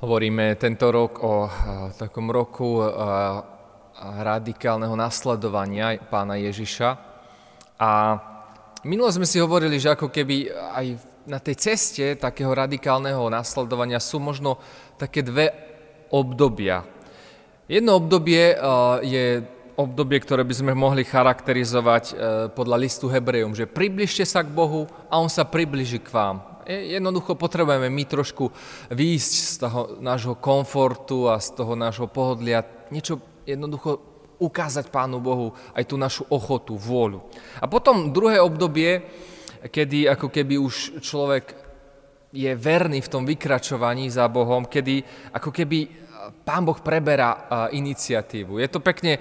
Hovoríme tento rok o takom roku radikálneho nasledovania pána Ježiša. A minulo sme si hovorili, že ako keby aj na tej ceste takého radikálneho nasledovania sú možno také dve obdobia. Jedno obdobie je obdobie, ktoré by sme mohli charakterizovať podľa listu Hebrejom, že približte sa k Bohu a On sa približí k vám. Jednoducho potrebujeme my trošku výjsť z toho nášho komfortu a z toho nášho pohodlia, niečo jednoducho ukázať Pánu Bohu aj tú našu ochotu, vôľu. A potom druhé obdobie, kedy ako keby už človek je verný v tom vykračovaní za Bohom, kedy ako keby Pán Boh preberá iniciatívu. Je to pekne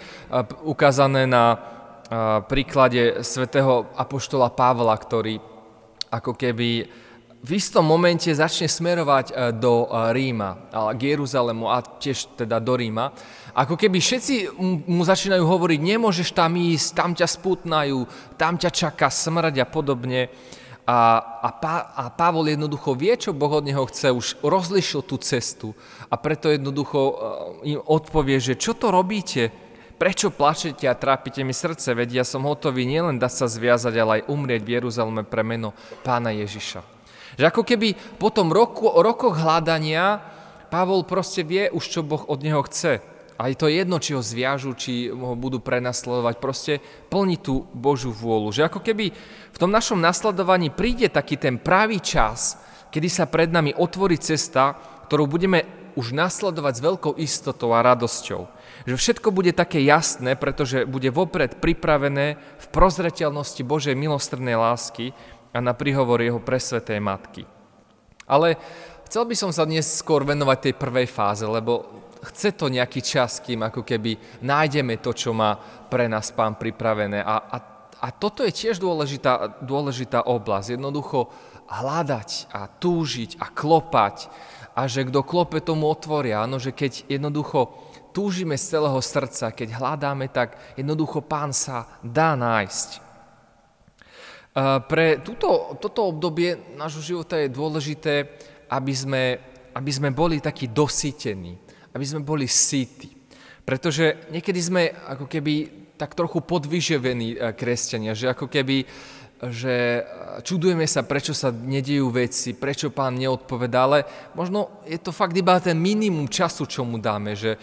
ukázané na príklade svätého apoštola Pavla, ktorý ako keby v istom momente začne smerovať e, do e, Ríma, k Jeruzalému a tiež teda do Ríma. Ako keby všetci mu začínajú hovoriť, nemôžeš tam ísť, tam ťa sputnajú, tam ťa čaká smrť a podobne. A, a, pa, a Pavol jednoducho vie, čo Boh od neho chce, už rozlišil tú cestu a preto jednoducho e, im odpovie, že čo to robíte, prečo plačete a trápite mi srdce, veď ja som hotový nielen dať sa zviazať, ale aj umrieť v Jeruzaleme pre meno pána Ježiša. Že ako keby po tom roku, rokoch hľadania Pavol proste vie už, čo Boh od neho chce. A je to jedno, či ho zviažu, či ho budú prenasledovať, proste plní tú Božú vôľu. Že ako keby v tom našom nasledovaní príde taký ten pravý čas, kedy sa pred nami otvorí cesta, ktorú budeme už nasledovať s veľkou istotou a radosťou. Že všetko bude také jasné, pretože bude vopred pripravené v prozreteľnosti Božej milostrnej lásky a na príhovor jeho presvetej matky. Ale chcel by som sa dnes skôr venovať tej prvej fáze, lebo chce to nejaký čas, kým ako keby nájdeme to, čo má pre nás pán pripravené. A, a, a toto je tiež dôležitá, dôležitá oblasť. Jednoducho hľadať a túžiť a klopať a že kto klope, tomu otvoria. Áno, že keď jednoducho túžime z celého srdca, keď hľadáme, tak jednoducho pán sa dá nájsť. Pre túto, toto obdobie nášho života je dôležité, aby sme, aby sme boli takí dosytení, aby sme boli síti. Pretože niekedy sme ako keby tak trochu podvyživení e, kresťania, že ako keby že čudujeme sa, prečo sa nedejú veci, prečo pán neodpovedá, ale možno je to fakt iba ten minimum času, čo mu dáme, že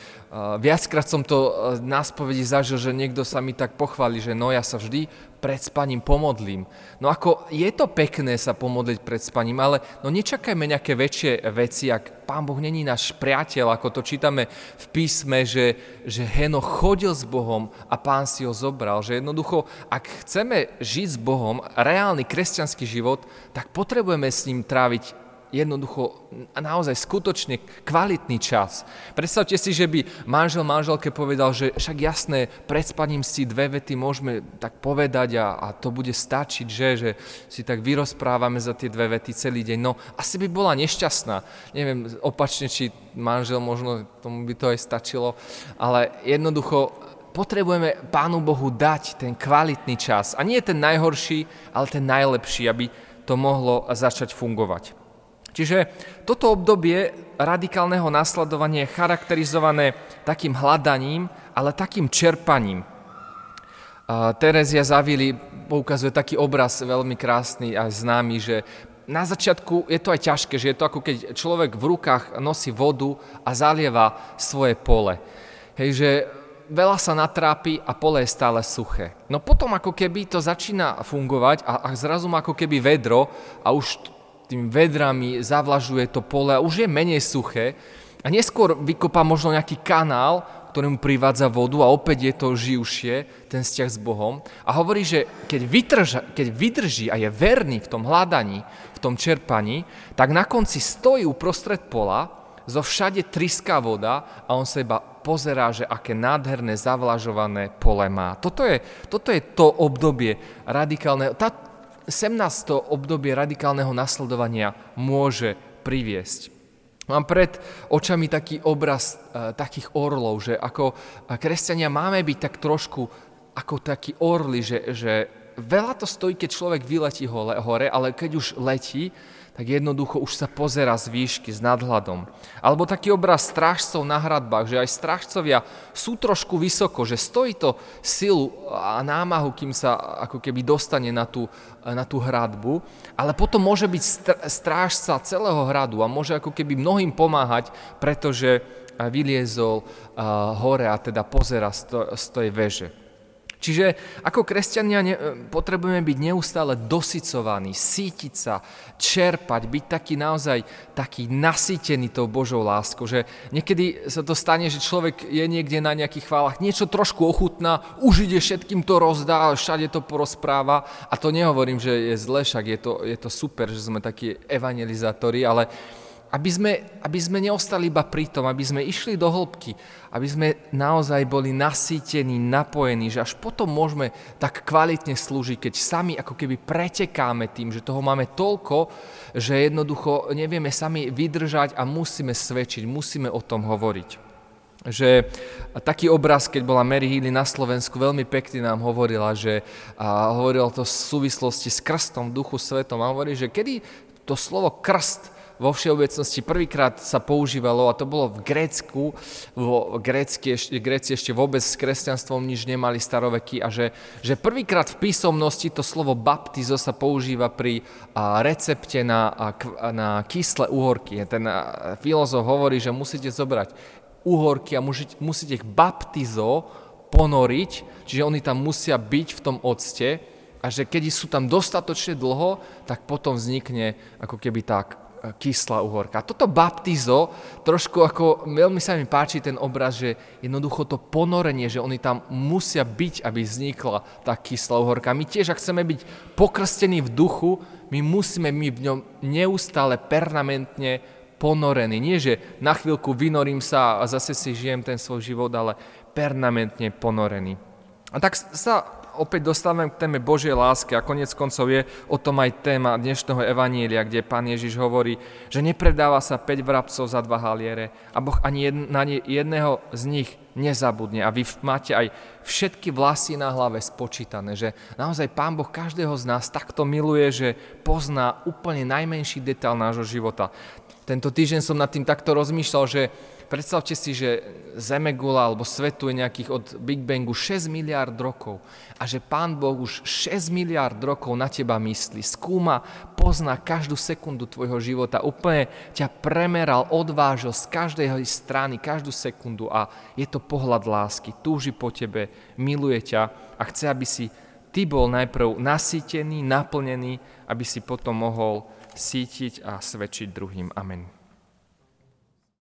viackrát som to na spovedi zažil, že niekto sa mi tak pochváli, že no ja sa vždy pred spaním pomodlím. No ako je to pekné sa pomodliť pred spaním, ale no nečakajme nejaké väčšie veci, ak Pán Boh není náš priateľ, ako to čítame v písme, že, že Heno chodil s Bohom a Pán si ho zobral. Že jednoducho, ak chceme žiť s Bohom reálny kresťanský život, tak potrebujeme s ním tráviť jednoducho naozaj skutočne kvalitný čas. Predstavte si, že by manžel manželke povedal, že však jasné, pred spaním si dve vety môžeme tak povedať a, a to bude stačiť, že, že si tak vyrozprávame za tie dve vety celý deň. No asi by bola nešťastná. Neviem opačne, či manžel možno tomu by to aj stačilo, ale jednoducho potrebujeme Pánu Bohu dať ten kvalitný čas. A nie ten najhorší, ale ten najlepší, aby to mohlo začať fungovať. Čiže toto obdobie radikálneho nasledovania je charakterizované takým hľadaním, ale takým čerpaním. Terezia Zavili poukazuje taký obraz veľmi krásny a známy, že na začiatku je to aj ťažké, že je to ako keď človek v rukách nosí vodu a zalieva svoje pole. Hej, že veľa sa natrápi a pole je stále suché. No potom ako keby to začína fungovať a, a zrazu má ako keby vedro a už tými vedrami zavlažuje to pole a už je menej suché a neskôr vykopá možno nejaký kanál, ktorý mu privádza vodu a opäť je to živšie, ten vzťah s Bohom. A hovorí, že keď, vytrža, keď vydrží a je verný v tom hľadaní, v tom čerpaní, tak na konci stojí uprostred pola, zo všade triská voda a on sa iba pozerá, že aké nádherné zavlažované pole má. Toto je, toto je to obdobie radikálne. Tá, sem nás to obdobie radikálneho nasledovania môže priviesť. Mám pred očami taký obraz e, takých orlov, že ako kresťania máme byť tak trošku ako takí orly, že, že veľa to stojí, keď človek vyletí hore, ale keď už letí, tak jednoducho už sa pozera z výšky, s nadhľadom. Alebo taký obraz strážcov na hradbách, že aj strážcovia sú trošku vysoko, že stojí to silu a námahu, kým sa ako keby dostane na tú, na tú hradbu, ale potom môže byť strážca celého hradu a môže ako keby mnohým pomáhať, pretože vyliezol hore a teda pozera z tej veže. Čiže ako kresťania ne, potrebujeme byť neustále dosycovaní, sítiť sa, čerpať, byť taký naozaj taký nasýtený tou Božou láskou, že niekedy sa to stane, že človek je niekde na nejakých chválach, niečo trošku ochutná, už ide všetkým to rozdá, všade to porozpráva. A to nehovorím, že je zle, však je to, je to super, že sme takí evangelizátori, ale aby sme, aby sme neostali iba pri tom, aby sme išli do hĺbky, aby sme naozaj boli nasýtení, napojení, že až potom môžeme tak kvalitne slúžiť, keď sami ako keby pretekáme tým, že toho máme toľko, že jednoducho nevieme sami vydržať a musíme svedčiť, musíme o tom hovoriť. Že taký obraz, keď bola Mary Healy na Slovensku, veľmi pekne nám hovorila, že a hovorila to v súvislosti s krstom v duchu svetom a hovorí, že kedy to slovo krst vo všeobecnosti prvýkrát sa používalo, a to bolo v Grécku, vo Grécky, Gréci ešte vôbec s kresťanstvom nič nemali staroveky a že, že prvýkrát v písomnosti to slovo baptizo sa používa pri a, recepte na, a, na kyslé uhorky. Ten a, filozof hovorí, že musíte zobrať uhorky a musíte, musíte ich baptizo ponoriť, čiže oni tam musia byť v tom octe a že keď sú tam dostatočne dlho, tak potom vznikne ako keby tak kyslá uhorka. Toto baptizo, trošku ako, veľmi sa mi páči ten obraz, že jednoducho to ponorenie, že oni tam musia byť, aby vznikla tá kyslá uhorka. My tiež, ak chceme byť pokrstení v duchu, my musíme my v ňom neustále permanentne ponorení. Nie, že na chvíľku vynorím sa a zase si žijem ten svoj život, ale permanentne ponorený. A tak sa opäť dostávame k téme Božej lásky a konec koncov je o tom aj téma dnešného evanília, kde pán Ježiš hovorí, že nepredáva sa 5 vrabcov za dva haliere a Boh ani na jedného z nich nezabudne. A vy máte aj všetky vlasy na hlave spočítané, že naozaj Pán Boh každého z nás takto miluje, že pozná úplne najmenší detail nášho života. Tento týždeň som nad tým takto rozmýšľal, že Predstavte si, že Zemegula alebo svetu je nejakých od Big Bangu 6 miliard rokov a že Pán Boh už 6 miliard rokov na teba myslí, skúma, pozná každú sekundu tvojho života, úplne ťa premeral, odvážil z každej strany, každú sekundu a je to pohľad lásky, túži po tebe, miluje ťa a chce, aby si ty bol najprv nasýtený, naplnený, aby si potom mohol sítiť a svedčiť druhým. Amen.